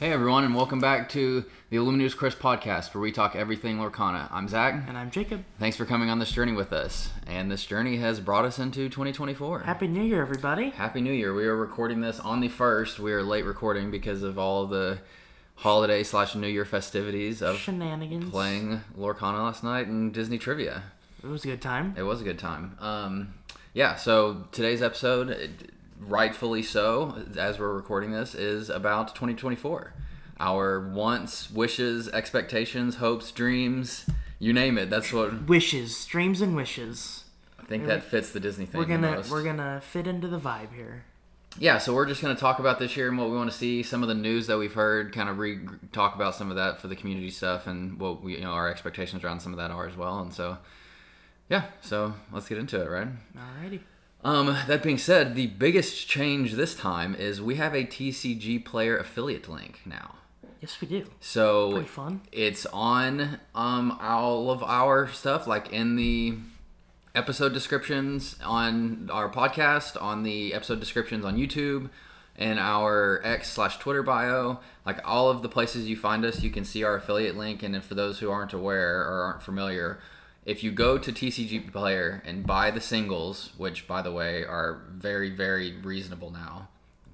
Hey everyone, and welcome back to the Illumineers Quest podcast, where we talk everything Lorcana. I'm Zach. And I'm Jacob. Thanks for coming on this journey with us. And this journey has brought us into 2024. Happy New Year, everybody. Happy New Year. We are recording this on the first. We are late recording because of all the holiday slash New Year festivities of Shenanigans. playing Lorcana last night and Disney trivia. It was a good time. It was a good time. Um, yeah, so today's episode, it- rightfully so, as we're recording this, is about 2024. Our wants, wishes, expectations, hopes, dreams, you name it. That's what Wishes, dreams, and wishes. I think that fits the Disney thing We're gonna we're gonna fit into the vibe here. yeah, so we're just going to talk about this year and what we want to see, some of the news that we've heard, kind of re- talk about some of that for the community stuff and what we, you know, our expectations around some of that are as well. And so, yeah, so let's get into it, right? Alrighty. Um, that being said, the biggest change this time is we have a TCG player affiliate link now. Yes, we do. So Pretty fun. it's on um, all of our stuff, like in the episode descriptions on our podcast, on the episode descriptions on YouTube, and our X slash Twitter bio. Like all of the places you find us, you can see our affiliate link. And for those who aren't aware or aren't familiar, if you go to TCG Player and buy the singles, which by the way are very, very reasonable now,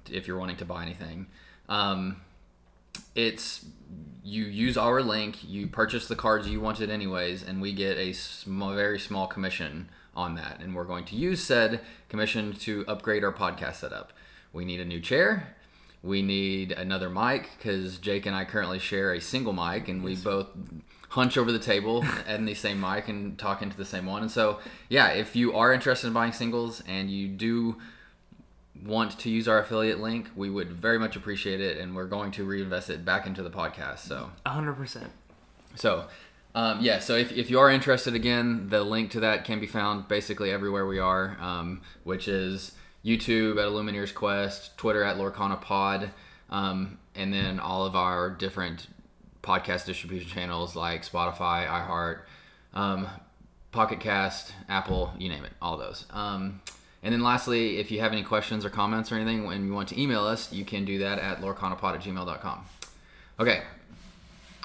if you're wanting to buy anything. Um, it's you use our link, you purchase the cards you wanted anyways, and we get a small, very small commission on that. And we're going to use said commission to upgrade our podcast setup. We need a new chair. We need another mic because Jake and I currently share a single mic, and we both hunch over the table and the same mic and talk into the same one. And so, yeah, if you are interested in buying singles and you do want to use our affiliate link, we would very much appreciate it, and we're going to reinvest it back into the podcast. So, hundred percent. so um, yeah. So if, if you are interested, again, the link to that can be found basically everywhere we are, um, which is YouTube at Illumineers Quest, Twitter at Lorcana Pod, um, and then all of our different podcast distribution channels like Spotify, iHeart, um, Pocket Cast, Apple, you name it, all those. Um, and then lastly, if you have any questions or comments or anything, when you want to email us, you can do that at lorcanapod at gmail.com. Okay,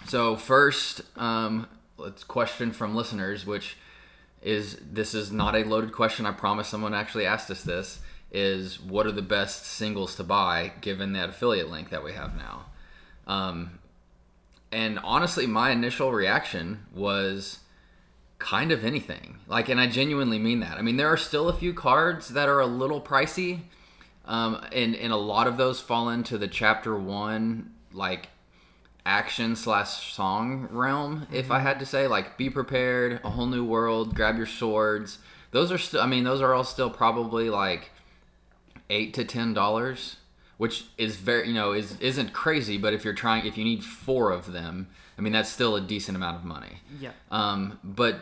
so first, um, let's question from listeners, which is this is not a loaded question. I promise someone actually asked us this. Is what are the best singles to buy given that affiliate link that we have now? Um, and honestly, my initial reaction was kind of anything. Like, and I genuinely mean that. I mean, there are still a few cards that are a little pricey, um, and and a lot of those fall into the chapter one like action slash song realm. If I had to say, like, be prepared, a whole new world, grab your swords. Those are still. I mean, those are all still probably like eight to ten dollars, which is very you know is isn't crazy. But if you're trying, if you need four of them, I mean that's still a decent amount of money. Yeah. Um, but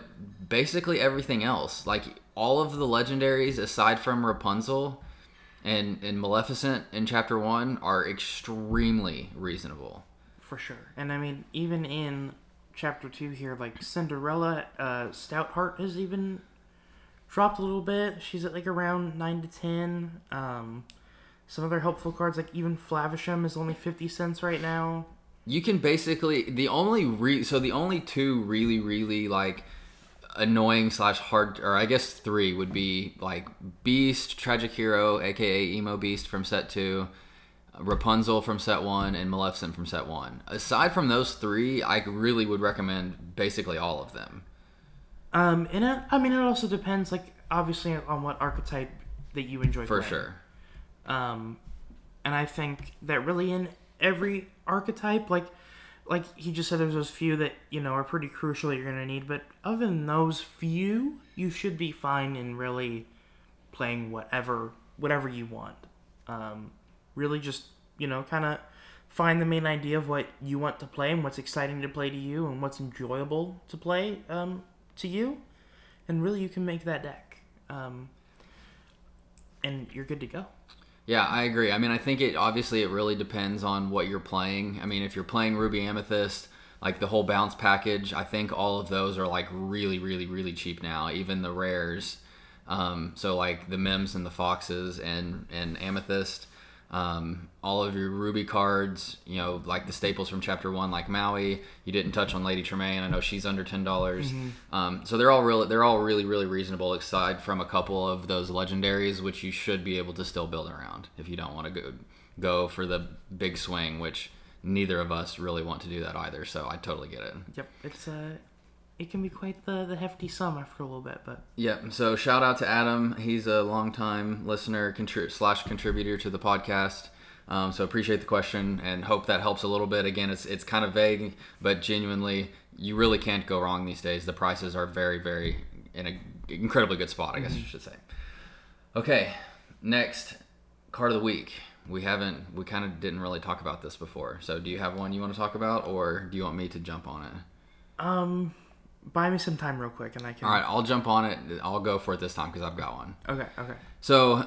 basically everything else, like all of the legendaries aside from Rapunzel and and Maleficent in chapter one, are extremely reasonable. For sure. And I mean, even in chapter two here, like Cinderella, uh, Stout Heart has even dropped a little bit. She's at like around nine to ten. Um, some other helpful cards, like even Flavisham, is only fifty cents right now. You can basically the only re so the only two really really like annoying slash hard or I guess three would be like Beast, Tragic Hero, aka Emo Beast from set two, Rapunzel from set one, and Maleficent from set one. Aside from those three, I really would recommend basically all of them. Um, and it, I mean, it also depends, like obviously, on what archetype that you enjoy. For playing. sure. Um, and I think that really in every archetype, like like he just said, there's those few that you know are pretty crucial that you're gonna need. But other than those few, you should be fine in really playing whatever whatever you want. Um, really, just you know, kind of find the main idea of what you want to play and what's exciting to play to you and what's enjoyable to play um, to you, and really you can make that deck. Um, and you're good to go. Yeah, I agree. I mean, I think it obviously it really depends on what you're playing. I mean, if you're playing Ruby Amethyst, like the whole bounce package, I think all of those are like really, really, really cheap now. Even the rares. Um, so like the Mims and the Foxes and and Amethyst. Um, all of your Ruby cards, you know, like the staples from Chapter One, like Maui. You didn't touch on Lady Tremaine. I know she's under ten dollars. Um, so they're all really they're all really really reasonable, aside from a couple of those legendaries, which you should be able to still build around if you don't want to go go for the big swing, which neither of us really want to do that either. So I totally get it. Yep, it's uh, it can be quite the the hefty sum after a little bit, but yeah. So shout out to Adam. He's a longtime listener contri- slash contributor to the podcast. Um, so appreciate the question and hope that helps a little bit. Again, it's it's kind of vague, but genuinely, you really can't go wrong these days. The prices are very, very in an incredibly good spot. I guess I should say. Okay, next card of the week. We haven't. We kind of didn't really talk about this before. So do you have one you want to talk about, or do you want me to jump on it? um, buy me some time real quick, and I can. All right, I'll jump on it. I'll go for it this time because I've got one. Okay, okay. So,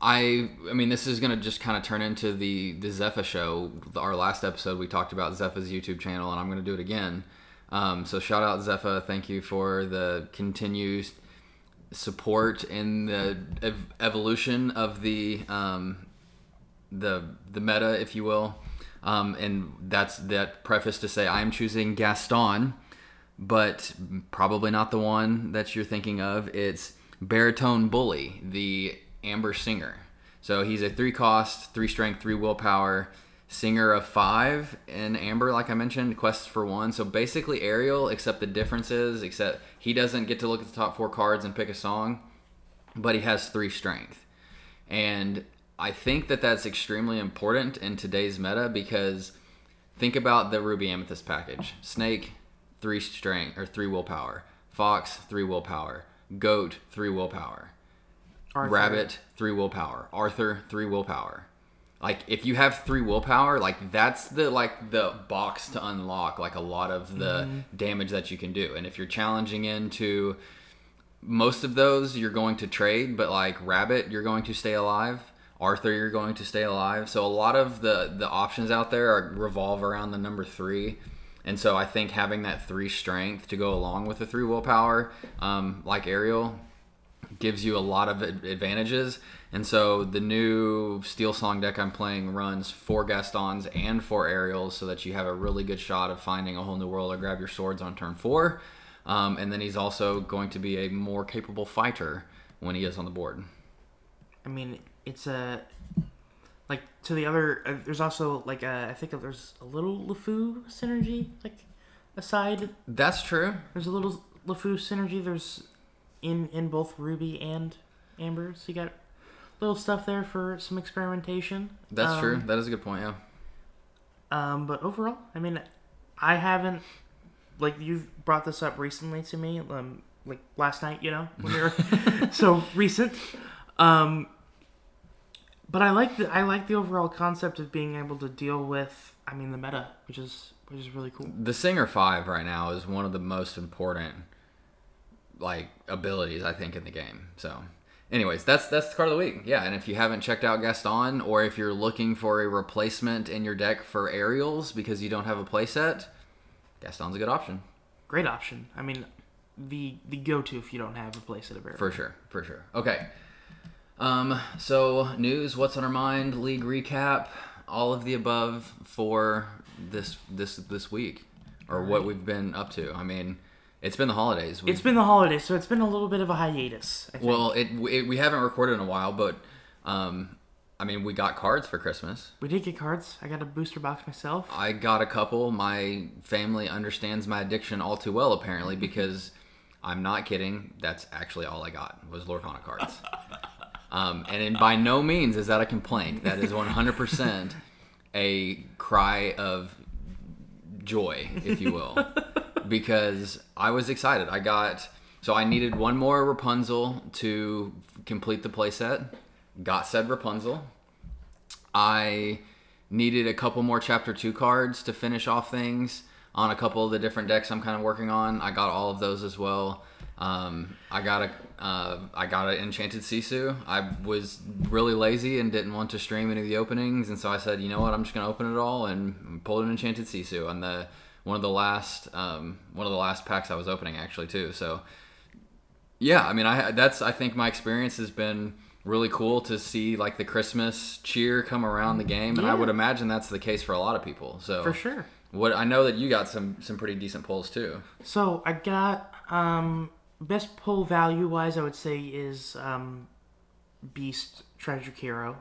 I I mean, this is gonna just kind of turn into the the Zepha show. Our last episode, we talked about Zepha's YouTube channel, and I'm gonna do it again. Um, so shout out Zepha, thank you for the continued support in the ev- evolution of the um, the the meta, if you will. Um, and that's that preface to say I'm choosing Gaston, but probably not the one that you're thinking of. It's Baritone Bully, the Amber Singer. So he's a three cost, three strength, three willpower singer of five in Amber, like I mentioned, quests for one. So basically Ariel, except the difference is, except he doesn't get to look at the top four cards and pick a song, but he has three strength. And I think that that's extremely important in today's meta because think about the Ruby Amethyst package. Snake, three strength or three willpower. Fox, three willpower. Goat, three willpower. Arthur. Rabbit, three willpower. Arthur, three willpower. Like if you have three willpower, like that's the like the box to unlock like a lot of the mm-hmm. damage that you can do. And if you're challenging into most of those you're going to trade, but like Rabbit, you're going to stay alive. Arthur, you're going to stay alive. So a lot of the the options out there are revolve around the number three. And so I think having that three strength to go along with the three willpower, um, like Ariel, gives you a lot of advantages. And so the new Steel Song deck I'm playing runs four Gastons and four Ariels so that you have a really good shot of finding a whole new world or grab your swords on turn four. Um, and then he's also going to be a more capable fighter when he is on the board. I mean, it's a like to the other. Uh, there's also like a, I think there's a little LeFou synergy like aside. That's true. There's a little LeFou synergy. There's in in both Ruby and Amber. So you got little stuff there for some experimentation. That's Um, true. That is a good point, yeah. Um, but overall, I mean, I haven't like you've brought this up recently to me, um, like last night, you know, when we were so recent. Um, but I like the I like the overall concept of being able to deal with, I mean, the meta, which is which is really cool. The Singer 5 right now is one of the most important like abilities I think in the game. So anyways, that's that's the card of the week. Yeah, and if you haven't checked out Gaston or if you're looking for a replacement in your deck for Ariels because you don't have a playset, Gaston's a good option. Great option. I mean, the the go to if you don't have a place at a bear. For sure, for sure. Okay. Um, so news, what's on our mind, league recap, all of the above for this this this week. Or what we've been up to. I mean, it's been the holidays. We've- It's been the holidays, so it's been a little bit of a hiatus. I think. Well, it, it we haven't recorded in a while, but um, I mean, we got cards for Christmas. we did get cards. I got a booster box myself. I got a couple. My family understands my addiction all too well, apparently, because I'm not kidding. That's actually all I got was Lorcana cards. Um, and in, by no means is that a complaint. That is 100% a cry of joy, if you will, because I was excited. I got so I needed one more Rapunzel to complete the playset. Got said Rapunzel. I needed a couple more chapter 2 cards to finish off things on a couple of the different decks I'm kind of working on. I got all of those as well. Um, I got a uh, I got an enchanted Sisu. I was really lazy and didn't want to stream any of the openings, and so I said, you know what, I'm just gonna open it all and pulled an enchanted Sisu on the one of the last um, one of the last packs I was opening actually too. So yeah, I mean, I that's I think my experience has been really cool to see like the Christmas cheer come around the game, and I would imagine that's the case for a lot of people. So For sure. What I know that you got some some pretty decent pulls too. So I got um best pull value wise I would say is um Beast Treasure Hero.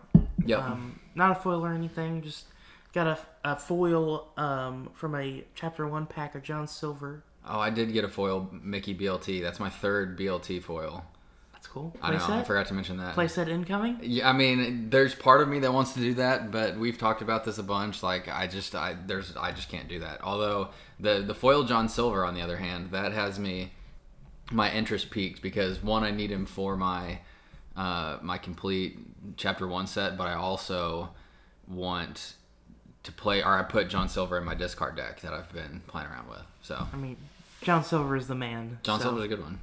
Yep. Um not a foil or anything, just got a, a foil um from a chapter one pack of John Silver. oh, I did get a foil Mickey BLT. That's my third BLT foil. That's cool. I know. I forgot to mention that. Playset incoming? Yeah, I mean, there's part of me that wants to do that, but we've talked about this a bunch. Like, I just, I there's, I just can't do that. Although the the foil John Silver, on the other hand, that has me my interest peaked because one, I need him for my uh, my complete chapter one set, but I also want to play, or I put John Silver in my discard deck that I've been playing around with. So I mean, John Silver is the man. John so- Silver's a good one.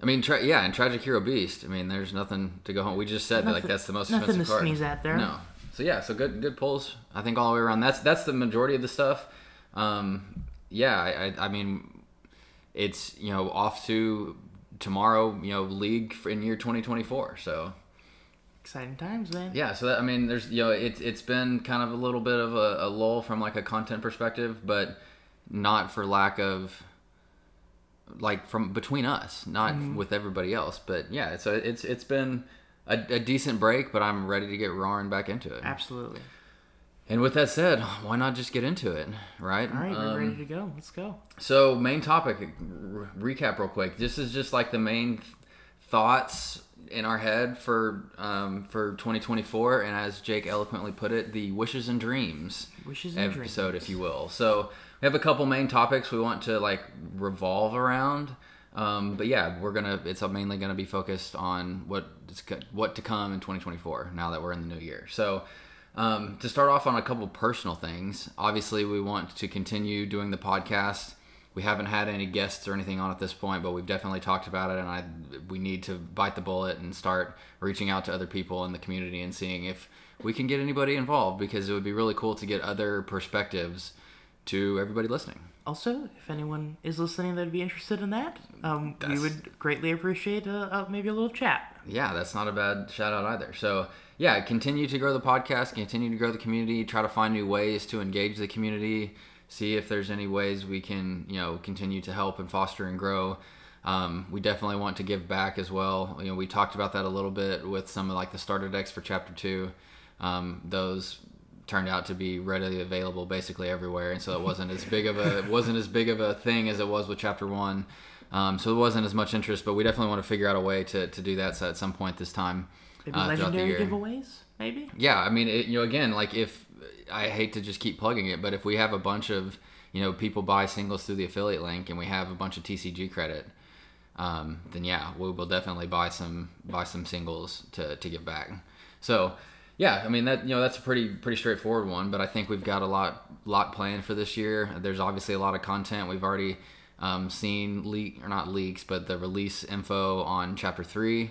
I mean, tra- yeah, and Tragic Hero Beast. I mean, there's nothing to go home. We just said that like that's the most nothing expensive to card. sneeze at there. No. So yeah, so good good pulls. I think all the way around. That's that's the majority of the stuff. Um, yeah, I, I I mean, it's you know off to tomorrow. You know, league in year 2024. So Exciting times, man. yeah, so that, I mean, there's you know, it's it's been kind of a little bit of a, a lull from like a content perspective, but not for lack of like from between us, not mm-hmm. with everybody else. But yeah, so it's it's been a, a decent break, but I'm ready to get roaring back into it. Absolutely. And with that said, why not just get into it, right? All right, we're Um, ready to go. Let's go. so main topic r- recap real quick. This is just like the main th- thoughts in our head for um, for 2024, and as Jake eloquently put it, the wishes and dreams Wishes and episode, dreams. if you will. So we have a couple main topics we want to like revolve around. Um, but yeah, we're gonna. It's mainly gonna be focused on what what to come in 2024. Now that we're in the new year, so. Um, to start off on a couple personal things, obviously we want to continue doing the podcast. We haven't had any guests or anything on at this point, but we've definitely talked about it, and I we need to bite the bullet and start reaching out to other people in the community and seeing if we can get anybody involved because it would be really cool to get other perspectives to everybody listening. Also, if anyone is listening that'd be interested in that, um, we would greatly appreciate uh, uh, maybe a little chat. yeah, that's not a bad shout out either. So, yeah, continue to grow the podcast, continue to grow the community, try to find new ways to engage the community, see if there's any ways we can, you know, continue to help and foster and grow. Um, we definitely want to give back as well. You know, we talked about that a little bit with some of like the starter decks for chapter two. Um, those turned out to be readily available basically everywhere, and so it wasn't as big of a it wasn't as big of a thing as it was with chapter one. Um, so it wasn't as much interest, but we definitely want to figure out a way to, to do that so at some point this time. Maybe uh, legendary year. giveaways, maybe. Yeah, I mean, it, you know, again, like if I hate to just keep plugging it, but if we have a bunch of you know people buy singles through the affiliate link and we have a bunch of TCG credit, um, then yeah, we will definitely buy some buy some singles to to give back. So yeah, I mean that you know that's a pretty pretty straightforward one, but I think we've got a lot lot planned for this year. There's obviously a lot of content we've already um, seen leak or not leaks, but the release info on chapter 3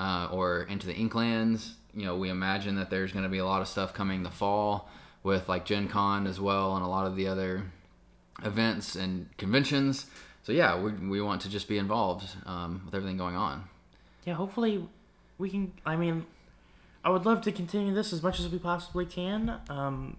uh, or into the Inklands. You know, we imagine that there's going to be a lot of stuff coming the fall with like Gen Con as well and a lot of the other events and conventions. So yeah, we, we want to just be involved um, with everything going on. Yeah, hopefully we can. I mean, I would love to continue this as much as we possibly can. Um,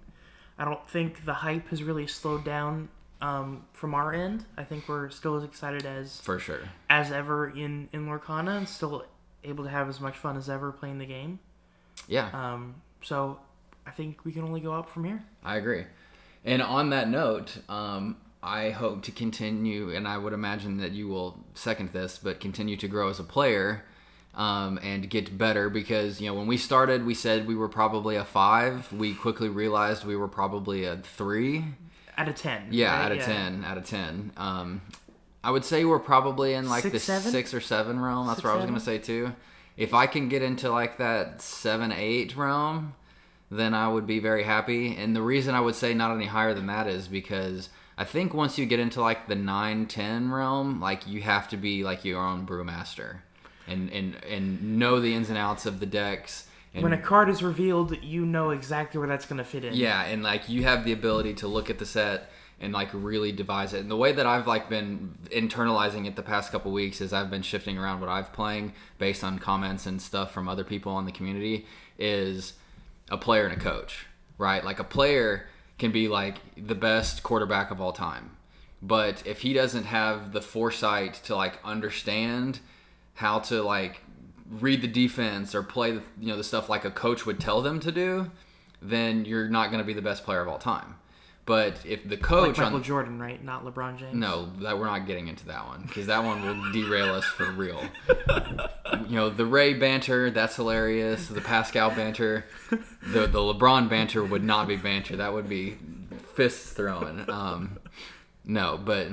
I don't think the hype has really slowed down um, from our end. I think we're still as excited as For sure. as ever in in Lorcana and still able to have as much fun as ever playing the game. Yeah. Um, so I think we can only go up from here. I agree. And on that note, um, I hope to continue, and I would imagine that you will second this, but continue to grow as a player um, and get better because, you know, when we started, we said we were probably a five. We quickly realized we were probably a three. Out of ten. Yeah, right? out of 10. Out of 10. Um, I would say we're probably in like Six, the seven? six or seven realm. That's Six, what I was going to say too. If I can get into like that seven, eight realm, then I would be very happy. And the reason I would say not any higher than that is because I think once you get into like the 9, 10 realm, like you have to be like your own brewmaster and, and, and know the ins and outs of the decks And when a card is revealed, you know exactly where that's going to fit in. yeah, and like you have the ability to look at the set and like really devise it. And the way that I've like been internalizing it the past couple weeks is I've been shifting around what I've playing based on comments and stuff from other people in the community is a player and a coach, right? Like a player can be like the best quarterback of all time. But if he doesn't have the foresight to like understand how to like read the defense or play the you know the stuff like a coach would tell them to do, then you're not going to be the best player of all time. But if the Like coach Michael on Jordan, right? Not LeBron James. no, that we're not getting into that one because that one will derail us for real. You know, the Ray banter, that's hilarious. The Pascal banter, the the LeBron banter would not be banter. That would be fists throwing. Um, no, but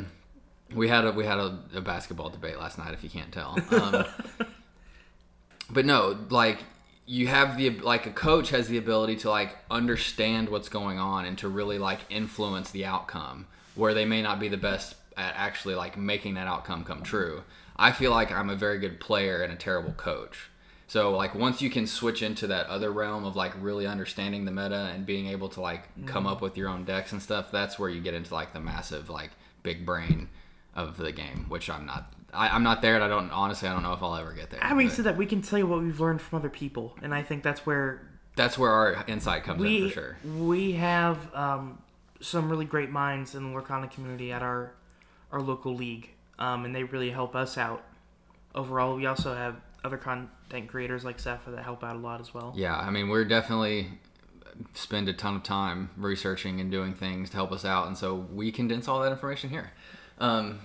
we had a we had a, a basketball debate last night. If you can't tell, um, but no, like you have the like a coach has the ability to like understand what's going on and to really like influence the outcome where they may not be the best at actually like making that outcome come true. I feel like I'm a very good player and a terrible coach. So like once you can switch into that other realm of like really understanding the meta and being able to like come mm. up with your own decks and stuff, that's where you get into like the massive like big brain of the game, which I'm not. I, I'm not there, and I don't honestly. I don't know if I'll ever get there. Having but said that, we can tell you what we've learned from other people, and I think that's where that's where our insight comes in for sure. we have um, some really great minds in the Lorcana community at our our local league, um, and they really help us out. Overall, we also have other content creators like Sepha that help out a lot as well. Yeah, I mean, we're definitely spend a ton of time researching and doing things to help us out, and so we condense all that information here. Um,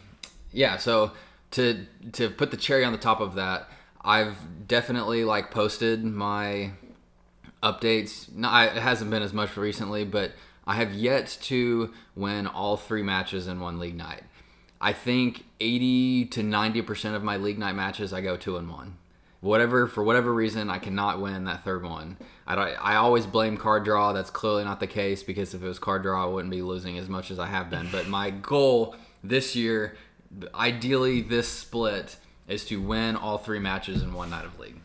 yeah, so to to put the cherry on the top of that, I've definitely like posted my updates. No, I, it hasn't been as much recently, but I have yet to win all three matches in one league night. I think 80 to 90% of my league night matches I go 2 and 1. Whatever for whatever reason I cannot win that third one. I I always blame card draw. That's clearly not the case because if it was card draw I wouldn't be losing as much as I have been. But my goal this year ideally this split is to win all three matches in one night of league.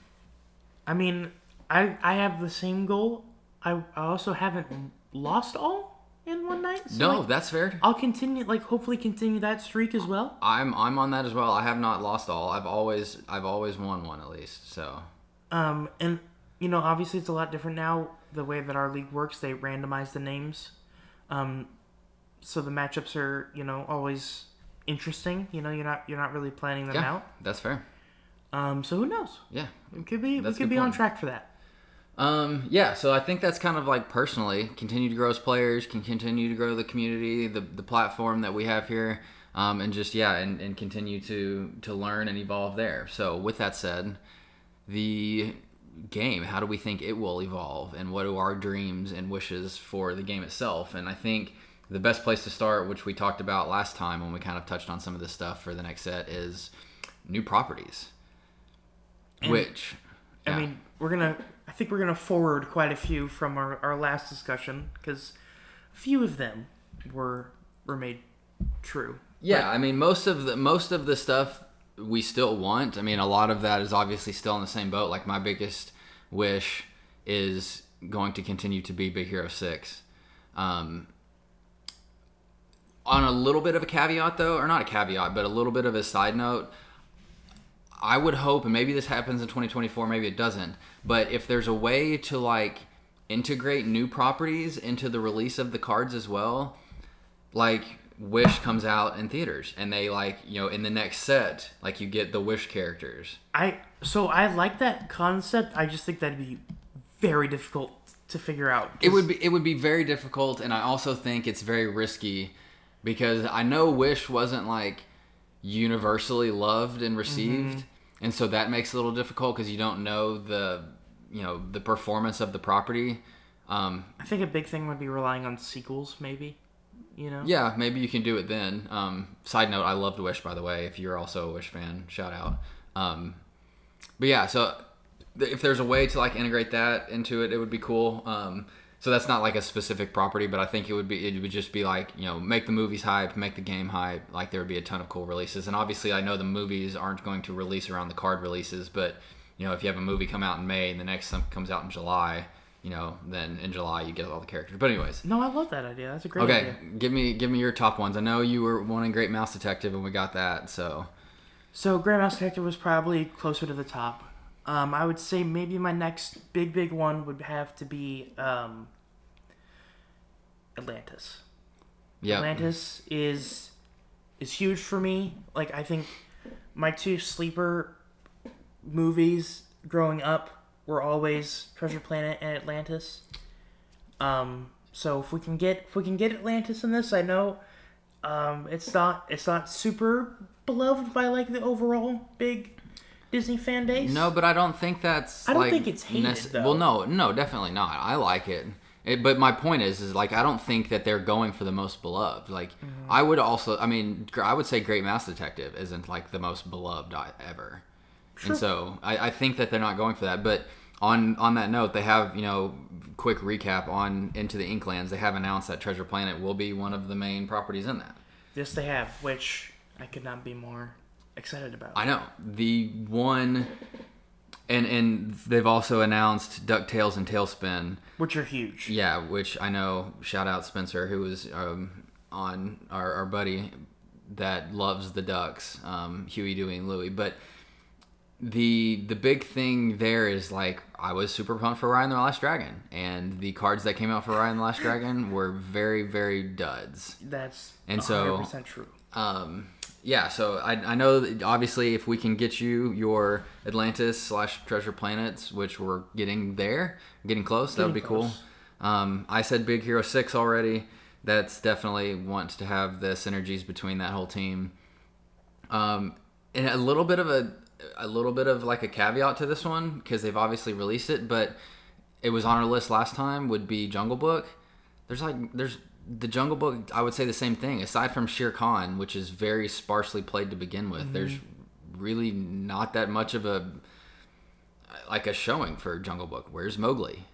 I mean, I I have the same goal. I, I also haven't lost all in one night. So No, like, that's fair. I'll continue, like hopefully continue that streak as well. I'm I'm on that as well. I have not lost all. I've always I've always won one at least. So Um, and you know, obviously it's a lot different now. The way that our league works, they randomize the names, um, so the matchups are you know always interesting. You know, you're not you're not really planning them yeah, out. that's fair. Um, so who knows? Yeah. We could be That's we could be on track for that. Um, yeah, so I think that's kind of like personally continue to grow as players, can continue to grow the community, the the platform that we have here, um, and just yeah, and, and continue to to learn and evolve there. So with that said, the game, how do we think it will evolve, and what are our dreams and wishes for the game itself? And I think the best place to start, which we talked about last time when we kind of touched on some of this stuff for the next set, is new properties. And- which I yeah. mean, we're gonna. I think we're gonna forward quite a few from our, our last discussion because a few of them were were made true. Yeah, I mean most of the most of the stuff we still want. I mean a lot of that is obviously still in the same boat. Like my biggest wish is going to continue to be Big Hero Six. Um, on a little bit of a caveat though, or not a caveat, but a little bit of a side note, I would hope, and maybe this happens in 2024, maybe it doesn't, but if there's a way to like integrate new properties into the release of the cards as well, like Wish comes out in theaters and they like, you know, in the next set, like you get the Wish characters. I so I like that concept. I just think that'd be very difficult to figure out. It would be it would be very difficult and I also think it's very risky because I know Wish wasn't like universally loved and received. And so that makes it a little difficult because you don't know the you know the performance of the property. Um, I think a big thing would be relying on sequels, maybe. You know. yeah maybe you can do it then. Um, side note i loved wish by the way if you're also a wish fan shout out. Um, but yeah so th- if there's a way to like integrate that into it it would be cool. Um, so that's not like a specific property but i think it would be it would just be like you know make the movies hype make the game hype like there would be a ton of cool releases and obviously i know the movies aren't going to release around the card releases but you know, if you have a movie come out in May and the next one comes out in July, you know, then in July you get all the characters. But anyways, No, I love that idea. That's a great idea. okay, idea. give me give me your top ones. I know you were wanting Great Mouse Detective, and we got that. So So Great Mouse Detective was probably closer to the top. Um, I would say maybe my next big big one would have to be um, Atlantis. yeah, Atlantis is is huge for me. Like I think my two sleeper movies growing up were always Treasure Planet and Atlantis. Um, so if we can get if we can get Atlantis in this, I know um, it's not it's not super beloved by like the overall big Disney fan base. No, but I don't think that's. I don't like, think it's hated, nece- though. Well, no, no, definitely not. I like it. it. But my point is, is like I don't think that they're going for the most beloved. Like Mm-hmm. I would also, I mean, I would say Great Mouse Detective isn't like the most beloved I- ever, Sure. and so I, I think that they're not going for that. But on on that note, they have you know quick recap on Into the Inklands. They have announced that Treasure Planet will be one of the main properties in that. This they have, which I could not be more excited about. I know the one, and and they've also announced Ducktales and TaleSpin. which are huge. Yeah, which I know. Shout out Spencer, who was um, on our, our buddy that loves the Ducks, um, Huey, Dewey, and Louie. But the the big thing there is like I was super pumped for Raya and the Last Dragon, and the cards that came out for Raya and the Last Dragon were very very duds. That's And so- 100% true. Um, yeah, so I, I know that obviously if we can get you your Atlantis slash Treasure Planets, which we're getting there, getting close, that would be cool. close. Um, I said Big Hero Six already. That's definitely wants to have the synergies between that whole team. Um, and a little bit of a a little bit of like a caveat to this one because they've obviously released it, but it was on our list last time. Would be Jungle Book. There's like there's the Jungle Book. I would say the same thing. Aside from Shere Khan, which is very sparsely played to begin with, there's really not that much of a like a showing for Jungle Book. Where's Mowgli?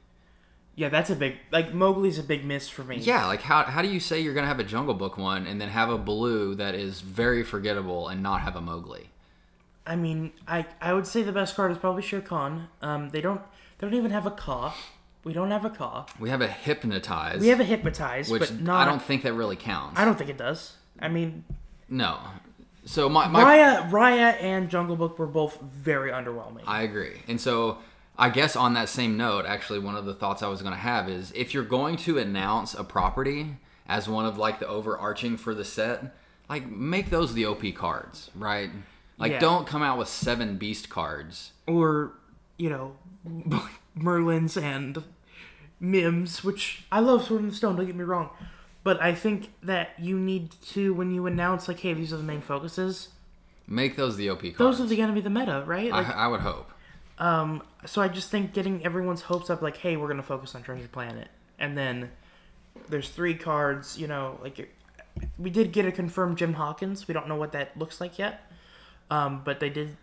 Yeah, that's a big like Mowgli's a big miss for me. Yeah, like how how do you say you're gonna have a Jungle Book one and then have a Baloo that is very forgettable and not have a Mowgli? I mean, I I would say the best card is probably Shere Khan. Um, they don't they don't even have a Kaa. We don't have a Kaa. We have a Hypnotize. We have a Hypnotize, which but not. I don't think that really counts. I don't think it does. I mean, No. So my, my Raya, Raya, and Jungle Book were both very underwhelming. I agree. And so I guess on that same note, actually one of the thoughts I was going to have is if you're going to announce a property as one of like the overarching for the set, like make those the OP cards, right? Like Yeah. don't come out with seven beast cards. or you know, Merlins and Mims, which I love Sword in the Stone. Don't get me wrong, but I think that you need to when you announce like, hey, these are the main focuses. Make those the OP cards. Those are the, gonna be the meta, right? I, I would hope. Um, so I just think getting everyone's hopes up, like, hey, we're gonna focus on Treasure Planet, and then there's three cards. You know, like we did get a confirmed Jim Hawkins. We don't know what that looks like yet, um, but they did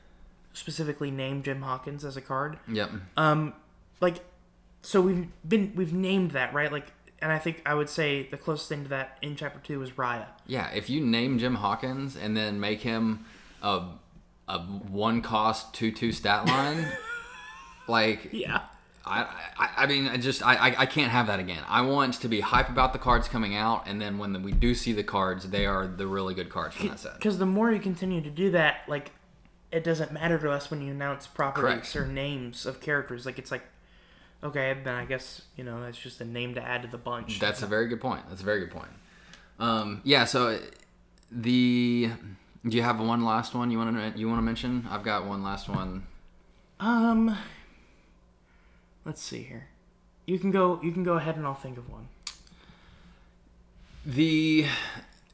specifically name Jim Hawkins as a card. Yep. Um, like, so we've been we've named that right, like, and I think I would say the closest thing to that in chapter two is Raya. Yeah, if you name Jim Hawkins and then make him a a one cost two two stat line, like Yeah. I, I, I mean, I just I, I- can't have that again. I want to be hype about the cards coming out, and then when we do see the cards, they are the really good cards from that set. Because the more you continue to do that, like, it doesn't matter to us when you announce properties Correct. or names of characters. Like, it's like, okay, then I guess you know that's just a name to add to the bunch. That's a very good point. That's a very good point. Um, yeah. So the do you have one last one you want to you want to mention? I've got one last one. um. Let's see here. You can go. You can go ahead, and I'll think of one. The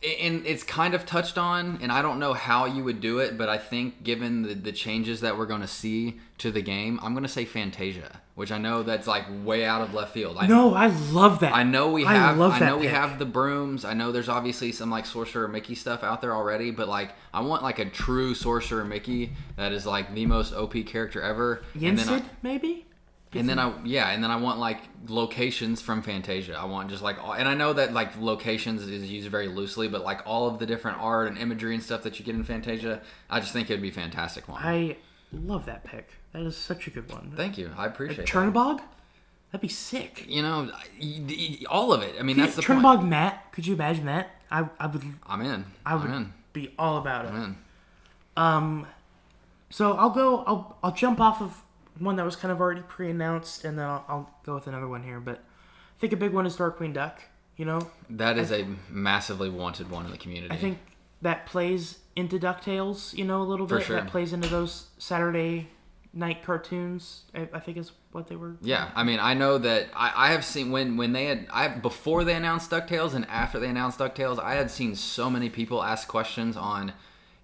and it's kind of touched on, and I don't know how you would do it, but I think given the, the changes that we're going to see to the game, I'm going to say Fantasia, which I know that's like way out of left field. I, No, I love that. I know we have. I, love that I know we have the brooms. I know there's obviously some like Sorcerer Mickey stuff out there already, but like I want like a true Sorcerer Mickey that is like the most OP character ever. And then I, maybe. And then I yeah, and then I want like locations from Fantasia. I want just like all, and I know that like locations is used very loosely, but like all of the different art and imagery and stuff that you get in Fantasia, I just think it'd be fantastic one. I love that pick. That is such a good one. Thank you. I appreciate that. Chernobog? That'd be sick. You know, all of it. I mean, that's the point. Chernobog Matt, could you imagine that? I, I would I'm in. I would in. be all about it. I'm in. Um, so I'll go. I'll I'll jump off of one that was kind of already pre-announced, and then I'll, I'll go with another one here. But I think a big one is Darkwing Duck. You know, That is a massively wanted one in the community. I think that plays into Ducktales. You know, a little For bit. sure. That plays into those Saturday night cartoons. I, I think is what they were. Yeah, I mean, I know that I, I have seen when when they had I before they announced Ducktales and after they announced Ducktales, I had seen so many people ask questions on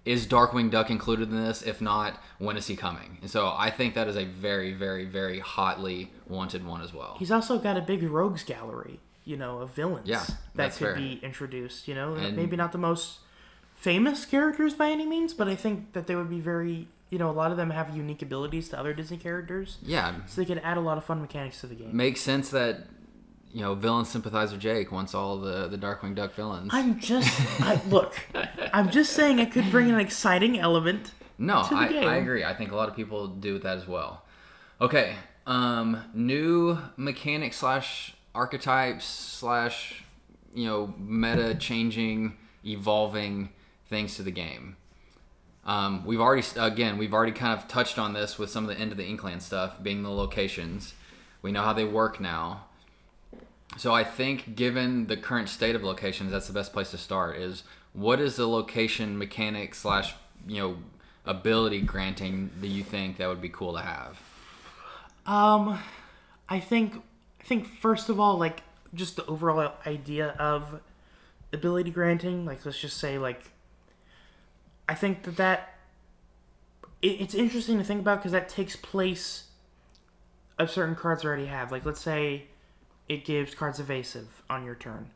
is Darkwing Duck included in this? If not, when is he coming? And so I think that is a very, very, very hotly wanted one as well. He's also got a big rogues gallery. You know, of villains. Yeah, that could fair. be introduced. You know, And- maybe not the most famous characters by any means, but I think that they would be very. You know, a lot of them have unique abilities to other Disney characters. Yeah, So they could add a lot of fun mechanics to the game. makes sense that you know villain sympathizer Jake wants all the the Darkwing Duck villains. I'm just I, look. I'm just saying it could bring an exciting element. No, to the I. I agree. I think a lot of people do with that as well. Okay, um, new mechanic slash archetypes slash you know meta changing, evolving things to the game. Um, we've already again we've already kind of touched on this with some of the end of the Inkland stuff being the locations. We know how they work now. So I think given the current state of locations, that's the best place to start. Is what is the location mechanic slash you know ability granting that you think that would be cool to have? Um, I think I think first of all, like just the overall idea of ability granting. Like let's just say like I think that that it, it's interesting to think about because that takes place of certain cards already have. Like let's say it gives cards evasive on your turn.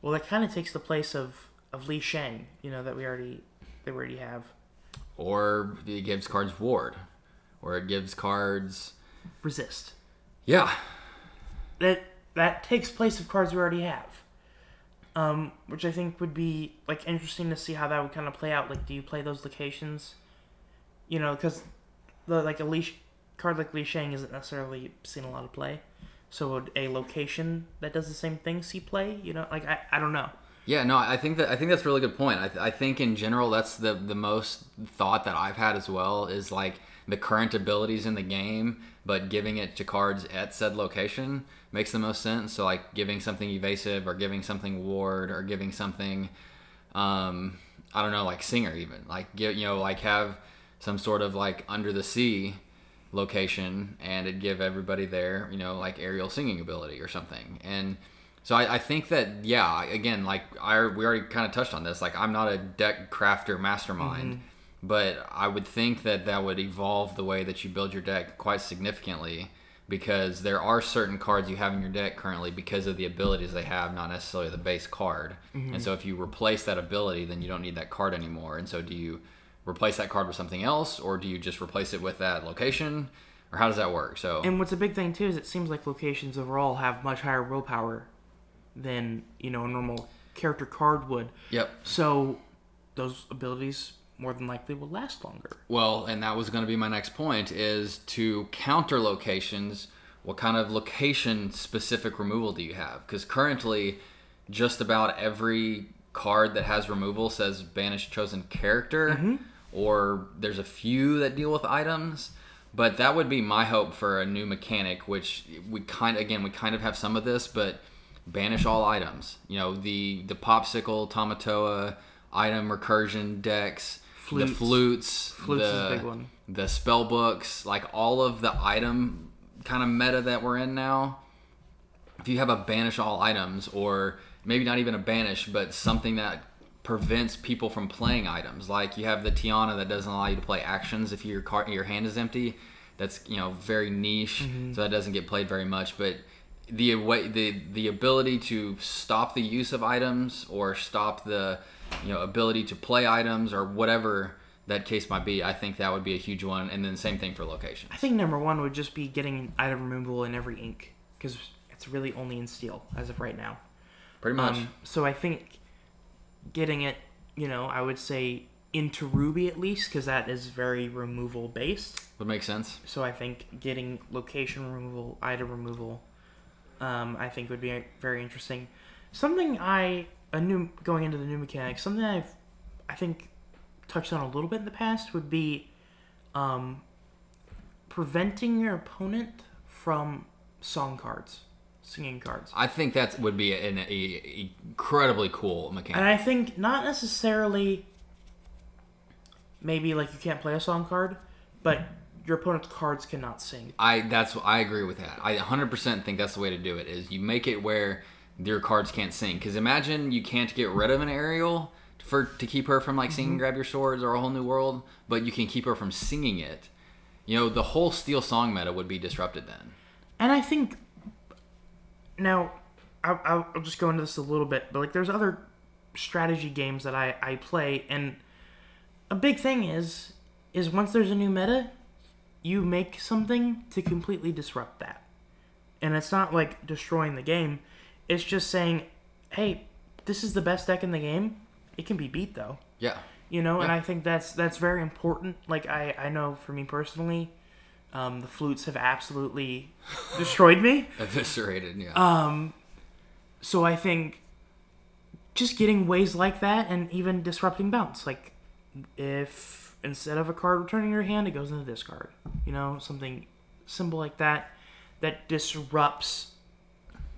Well, that kind of takes the place of of Li Shang, you know, that we already that we already have. Or it gives cards ward, or it gives cards. Resist. Yeah, that that takes place of cards we already have. Um, which I think would be like interesting to see how that would kind of play out. Like, do you play those locations? You know, because the like a leash card like Li Shang isn't necessarily seen a lot of play. So a location that does the same thing see play? You know, like I, I don't know. Yeah, no, I think that I think that's a really good point. I, th- I think in general that's the the most thought that I've had as well is like the current abilities in the game, but giving it to cards at said location makes the most sense. So like giving something evasive or giving something ward or giving something, um, I don't know, like singer even like give you know like have some sort of like under the sea location and it'd give everybody there, you know, like Ariel singing ability or something. And so I, I think that yeah, again, like I we already kind of touched on this. Like I'm not a deck crafter mastermind, mm-hmm. but I would think that that would evolve the way that you build your deck quite significantly because there are certain cards you have in your deck currently because of the abilities they have, not necessarily the base card. Mm-hmm. And so if you replace that ability, then you don't need that card anymore. And so do you replace that card with something else, or do you just replace it with that location, or how does that work? So And what's a big thing too is it seems like locations overall have much higher willpower than you know a normal character card would. yep. So those abilities more than likely will last longer. Well, and that was going to be my next point is to counter locations. What kind of location specific removal do you have? Because currently, just about every card that has removal says banish chosen character, mm-hmm. Or there's a few that deal with items. But that would be my hope for a new mechanic, which we kind again we kind of have some of this, but banish all items. You know the the Pawpsicle, Tamatoa, item recursion decks, the Flutes. flutes, Flutes is the, a big one. the spell books, like all of the item kind of meta that we're in now. If you have a banish all items, or maybe not even a banish, but something that prevents people from playing items, like you have the Tiana that doesn't allow you to play actions if your car, your hand is empty. That's you know very niche, Mm-hmm. so that doesn't get played very much. But the way the the ability to stop the use of items or stop the you know ability to play items or whatever that case might be, I think that would be a huge one. And then same thing for location. I think number one would just be getting item removal in every ink because it's really only in steel as of right now. Pretty much. Um, so I think getting it, you know, I would say into Ruby at least, because that is very removal based. Would make sense. So I think getting location removal, item removal, um, I think would be very interesting. Something I a new going into the new mechanics, something I've I think touched on a little bit in the past would be um, preventing your opponent from song cards, singing cards. I think that would be an a, a incredibly cool mechanic. And I think not necessarily maybe like you can't play a song card, but your opponent's cards cannot sing. I that's I agree with that. I 100% think that's the way to do it. Is you make it where your cards can't sing. Because imagine you can't get rid of an Ariel for to keep her from like singing mm-hmm. "Grab Your Swords" or a whole new world, but you can keep her from singing it. You know, the whole Steel Song meta would be disrupted then. And I think now I'll, I'll I'll just go into this a little bit, but like there's other strategy games that I I play, and a big thing is is once there's a new meta, you make something to completely disrupt that, and it's not like destroying the game. It's just saying, hey, this is the best deck in the game. It can be beat though. Yeah. you know and i think that's that's very important like i i know for me personally um, the flutes have absolutely destroyed me Eviscerated. Yeah. um so i think just getting ways like that and even disrupting bounce like if instead of a card returning your hand it goes into this card you know something simple like that that disrupts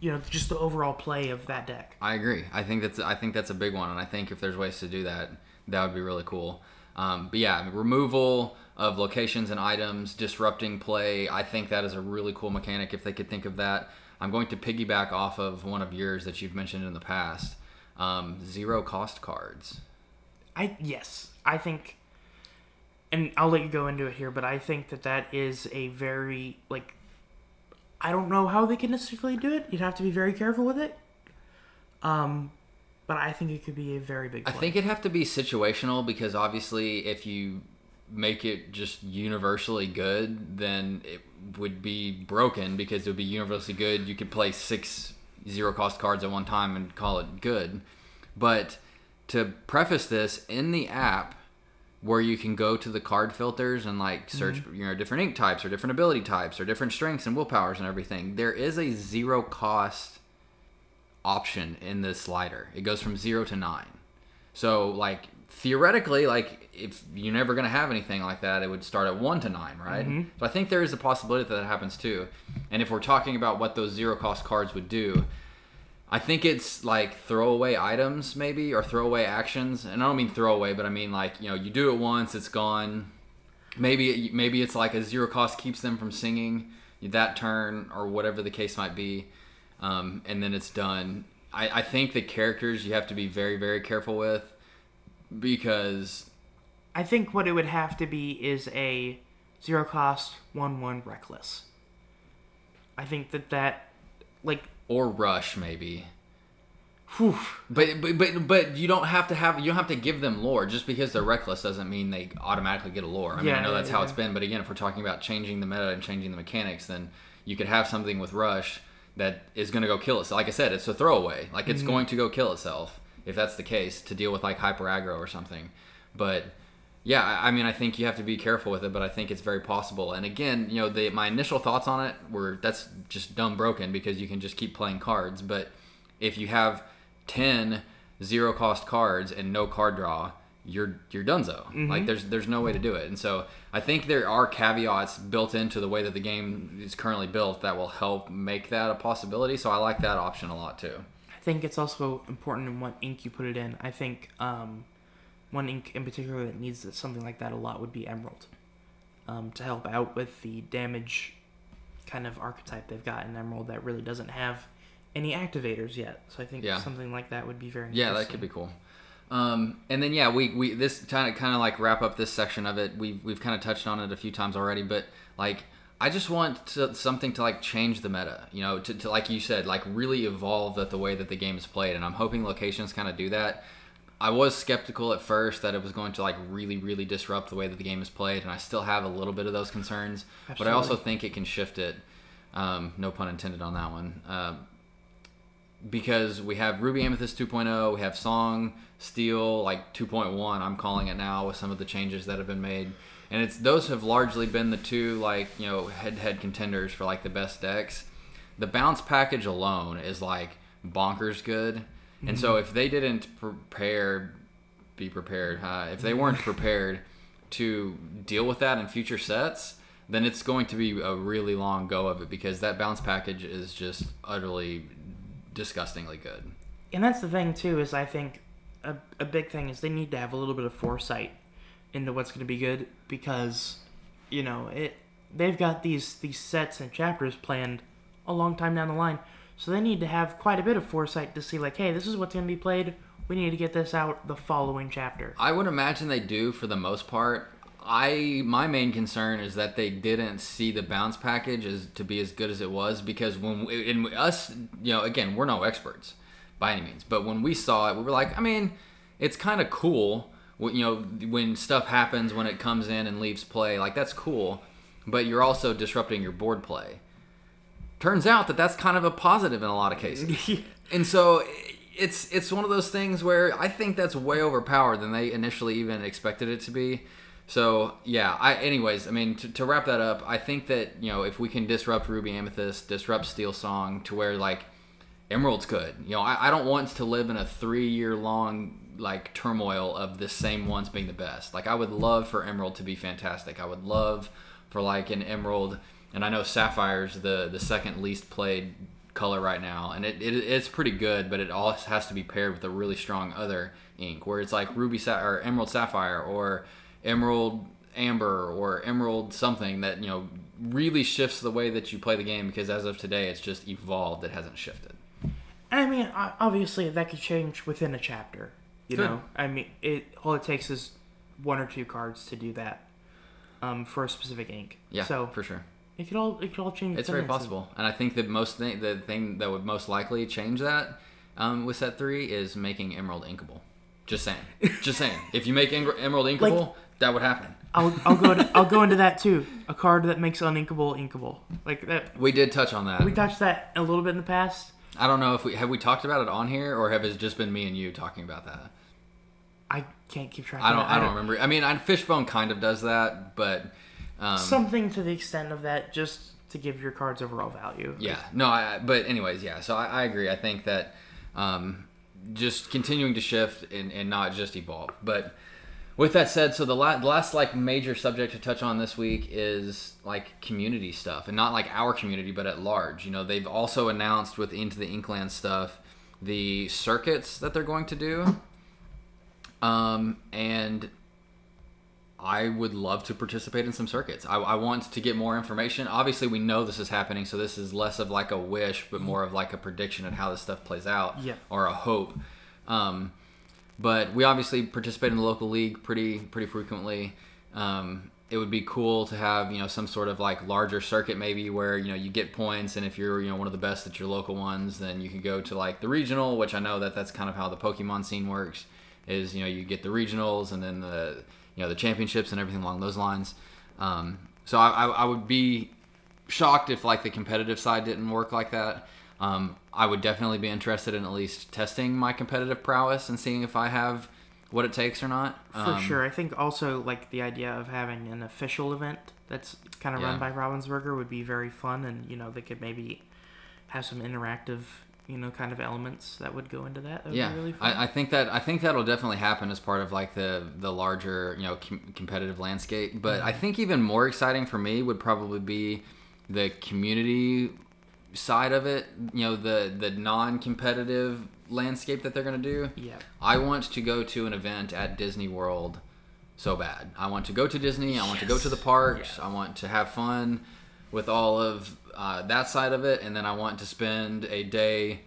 you know just the overall play of that deck I agree. I think that's I think that's a big one, and I think if there's ways to do that, that would be really cool. Um, but yeah, removal of locations and items, disrupting play. I think that is a really cool mechanic if they could think of that. I'm going to piggyback off of one of yours that you've mentioned in the past. Um, zero cost cards. I yes, I think, and I'll let you go into it here, but I think that that is a very like, I don't know how they can necessarily do it. You'd have to be very careful with it. Um, but I think it could be a very big. I think it'd have to be situational because obviously, if you make it just universally good, then it would be broken because it would be universally good. You could play six zero cost cards at one time and call it good. But to preface this, in the app where you can go to the card filters and like mm-hmm. search you know different ink types or different ability types or different strengths and willpowers and everything, there is a zero cost option in this slider. It goes from zero to nine. So like theoretically, like if you're never gonna have anything like that, it would start at one to nine, right? So I think there is a possibility that that happens too. And if we're talking about what those zero cost cards would do, I think it's like throwaway items maybe or throwaway actions. And I don't mean throwaway, but I mean like you know you do it once, it's gone. Maybe maybe it's like a zero cost keeps them from singing that turn or whatever the case might be, um, and then it's done. I, I think the characters you have to be very very careful with because I think what it would have to be is a zero cost one one reckless. I think that that like or rush maybe. whew, But, but but but you don't have to have you don't have to give them lore just because they're reckless doesn't mean they automatically get a lore. I mean Yeah, I know yeah, that's how yeah. it's been, but again, if we're talking about changing the meta and changing the mechanics, then you could have something with rush that is going to go kill itself. Like I said, it's a throwaway. Like Mm-hmm. it's going to go kill itself if that's the case to deal with like hyper aggro or something. But yeah, I I mean, I think you have to be careful with it, but I think it's very possible. And again, you know, the, my initial thoughts on it were that's just dumb broken because you can just keep playing cards. But if you have 10 zero cost cards and no card draw, you're you're donezo. Mm-hmm. Like there's there's no way to do it. And so I think there are caveats built into the way that the game is currently built that will help make that a possibility. So I like that option a lot too. I think it's also important in what ink you put it in. I think um, one ink in particular that needs something like that a lot would be Emerald, um, to help out with the damage kind of archetype they've got in Emerald that really doesn't have any activators yet. So I think Yeah. something like that would be very Yeah, that could be cool. Um, and then yeah, we, we this kind of kind of like wrap up this section of it. We've we've kind of touched on it a few times already, but like I just want to, something to like change the meta, you know, to, to like you said, like really evolve that the way that the game is played. And I'm hoping locations kind of do that. I was skeptical at first that it was going to like really really disrupt the way that the game is played, and I still have a little bit of those concerns. But I also think it can shift it. Um, no pun intended on that one. Um, because we have Ruby Amethyst 2.0, we have Song Steel like 2.1. I'm calling it now with some of the changes that have been made, and it's those have largely been the two like you know head-to-head contenders for like the best decks. The bounce package alone is like bonkers good, and so mm-hmm. if they didn't prepare, be prepared. Huh? If they weren't prepared to deal with that in future sets, then it's going to be a really long go of it because that bounce package is just utterly disgustingly good. And that's the thing too is I think a, a big thing is they need to have a little bit of foresight into what's going to be good because you know it they've got these these sets and chapters planned a long time down the line so they need to have quite a bit of foresight to see like hey this is what's going to be played we need to get this out the following chapter I would imagine they do for the most part. I my main concern is that they didn't see the bounce package as to be as good as it was because when we, in us, you know, again, we're no experts by any means, but when we saw it, we were like, I mean, it's kind of cool. When- You know, when stuff happens when it comes in and leaves play, like that's cool, but you're also disrupting your board play. Turns out that that's kind of a positive in a lot of cases. And so it's it's one of those things where I think that's way overpowered than they initially even expected it to be. So yeah, I anyways, I mean to, to wrap that up, I think that you know if we can disrupt Ruby Amethyst, disrupt Steel Song to where like Emerald's good. You know, I, I don't want to live in a three year long like turmoil of the same ones being the best. Like I would love for Emerald to be fantastic. I would love for like an Emerald, and I know Sapphire's the the second least played color right now, and it, it it's pretty good, but it all has to be paired with a really strong other ink, where it's like Ruby Sa- or Emerald Sapphire or Emerald Amber or Emerald something that you know really shifts the way that you play the game because as of today, it's just evolved. It hasn't shifted. I mean, obviously that could change within a chapter. You Could. know, I mean, it all it takes is one or two cards to do that um, for a specific ink. Yeah, So for sure. it could all it could all change. It's very possible, and I think that most thing, the thing that would most likely change that um, with set three is making Emerald inkable. Just saying, just saying. If you make Emerald inkable, that would happen. I'll I'll go to, I'll go into that too. A card that makes uninkable inkable like that. We did touch on that. We touched that a little bit in the past. I don't know if we have we talked about it on here or have it just been me and you talking about that. I can't keep track. I don't. I don't remember. I mean, I, Fishbone kind of does that, but um, Something to the extent of that, just to give your cards overall value. Yeah, no, I, but anyways, yeah. So I, I agree. I think that um, just continuing to shift and, and not just evolve. But with that said, so the, la- the last like major subject to touch on this week is like community stuff, and not like our community, but at large. You know, they've also announced with Into the Inkland stuff the circuits that they're going to do, um, and I would love to participate in some circuits. I, I want to get more information. Obviously, we know this is happening, so this is less of like a wish, but more of like a prediction of how this stuff plays out, Yeah. or a hope. Um, but we obviously participate in the local league pretty pretty frequently. Um, it would be cool to have you know some sort of like larger circuit maybe where you know you get points, and if you're you know one of the best at your local ones, then you can go to like the regional, which I know that that's kind of how the Pokemon scene works. Is you know you get the regionals and then the you know the championships and everything along those lines. Um, so I, I, I would be shocked if like the competitive side didn't work like that. Um, I would definitely be interested in at least testing my competitive prowess and seeing if I have what it takes or not. For Um, sure. I think also like the idea of having an official event that's kind of Yeah. run by Ravensburger would be very fun, and you know they could maybe have some interactive, you know, kind of elements that would go into that. That would Yeah, be really fun. I, I think that I think that'll definitely happen as part of like the the larger you know com- competitive landscape. But Mm-hmm. I think even more exciting for me would probably be the community side of it. You know, the the non-competitive landscape that they're gonna do. yeah. I want to go to an event at Disney World so bad. I want to go to Disney. I want to go to the parks. I want to have fun with all of uh, that side of it, and then I want to spend a day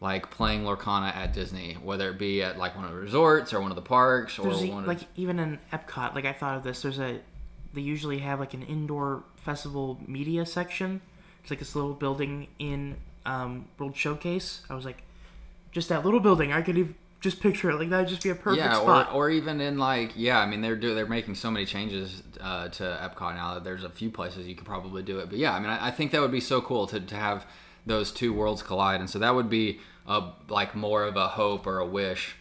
like playing Lorcana at Disney, whether it be at like one of the resorts or one of the parks or There's one of like even in Epcot, like I thought of this. There's a they usually have like an indoor festival media section. It's like this little building in um, World Showcase. I was like, just that little building. I could ev- just picture it. Like that would just be a perfect yeah, spot. or, or even in like yeah, I mean they're do they're making so many changes uh, to Epcot now that there's a few places you could probably do it. But yeah, I mean I, I think that would be so cool to to have those two worlds collide, and so that would be a like more of a hope or a wish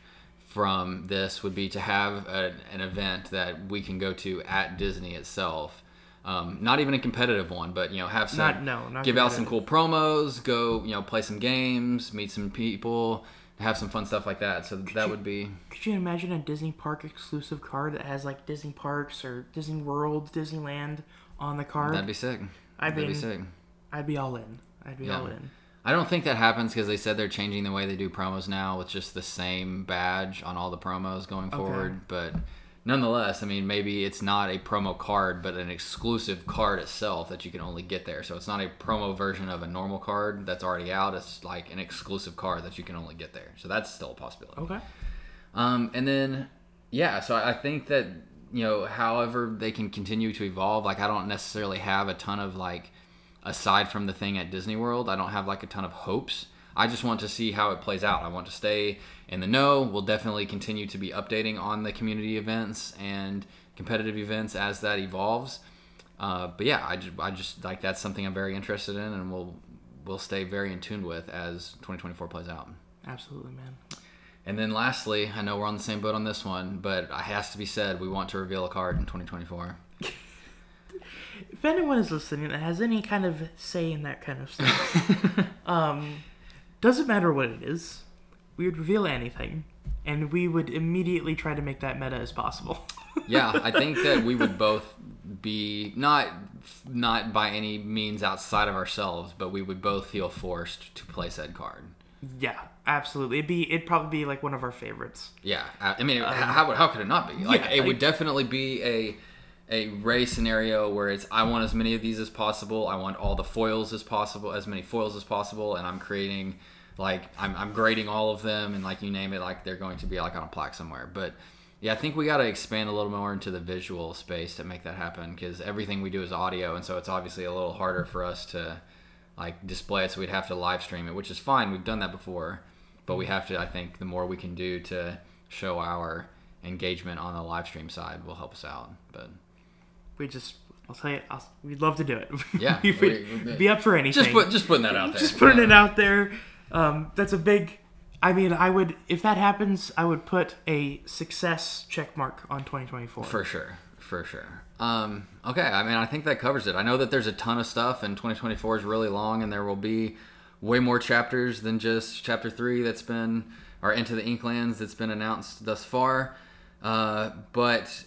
from this would be to have a, an event that we can go to at Disney itself. Um, not even a competitive one, but you know, have some Not- no, not give out some cool promos, go you know, play some games, meet some people, have some fun stuff like that. So that would be Could you imagine a Disney Park exclusive card that has like Disney Parks or Disney World, Disneyland on the card? that'd be sick. I that'd be sick. I'd be all in. I'd be Yeah. all in. I don't think that happens because they said they're changing the way they do promos now with just the same badge on all the promos going forward. But nonetheless, I mean, maybe it's not a promo card, but an exclusive card itself that you can only get there. So it's not a promo version of a normal card that's already out. It's like an exclusive card that you can only get there. So that's still a possibility. Okay. Um, and then, yeah, so I I think that, you know, however they can continue to evolve, like, I don't necessarily have a ton of, like, aside from the thing at Disney World, I don't have, like, a ton of hopes. I just want to see how it plays out. I want to stay in the know. We'll definitely continue to be updating on the community events and competitive events as that evolves. Uh, but yeah, I just, I just like that's something I'm very interested in, and we'll we'll stay very in tune with as 2024 plays out. Absolutely, man. And then lastly, I know we're on the same boat on this one, but it has to be said, we want to reveal a card in 2024. If anyone is listening that has any kind of say in that kind of stuff, um, doesn't matter what it is, we would reveal anything, and we would immediately try to make that meta as possible. yeah, I think that we would both be not not by any means outside of ourselves, but we would both feel forced to play said card. yeah, absolutely. It'd be it'd probably be like one of our favorites. Yeah, I mean, h how how could it not be? Like, yeah, it would definitely be a a race scenario where it's I want as many of these as possible. I want all the foils as possible, as many foils as possible, and I'm creating like I'm I'm grading all of them, and like you name it, like they're going to be like on a plaque somewhere. But yeah, I think we got to expand a little more into the visual space to make that happen because everything we do is audio, and so it's obviously a little harder for us to like display it. So we'd have to live stream it, which is fine. We've done that before, but we have to. I think the more we can do to show our engagement on the live stream side will help us out. But We just I'll tell you, I'll, we'd love to do it. Yeah, we would we- be up for anything. just put just putting that out there. just putting it out there. Um, that's a big. I mean, I would if that happens, I would put a success check mark on 2024. For sure, for sure. Um, okay, I mean, I think that covers it. I know that there's a ton of stuff, and 2024 is really long, and there will be way more chapters than just chapter three that's been, or Into the Inklands that's been announced thus far. Uh, but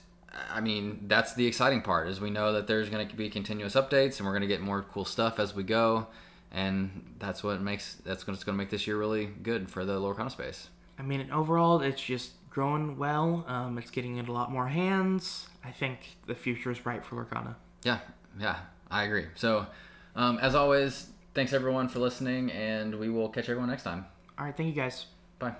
I mean, that's the exciting part is we know that there's going to be continuous updates, and we're going to get more cool stuff as we go, and that's what makes that's what's going to make this year really good for the lower Lorcana space. I mean, overall, it's just growing well. Um, it's getting into a lot more hands. I think the future is bright for Lorcana. Yeah, yeah, I agree. So, um, as always, thanks everyone for listening, and we will catch everyone next time. All right, thank you guys. Bye.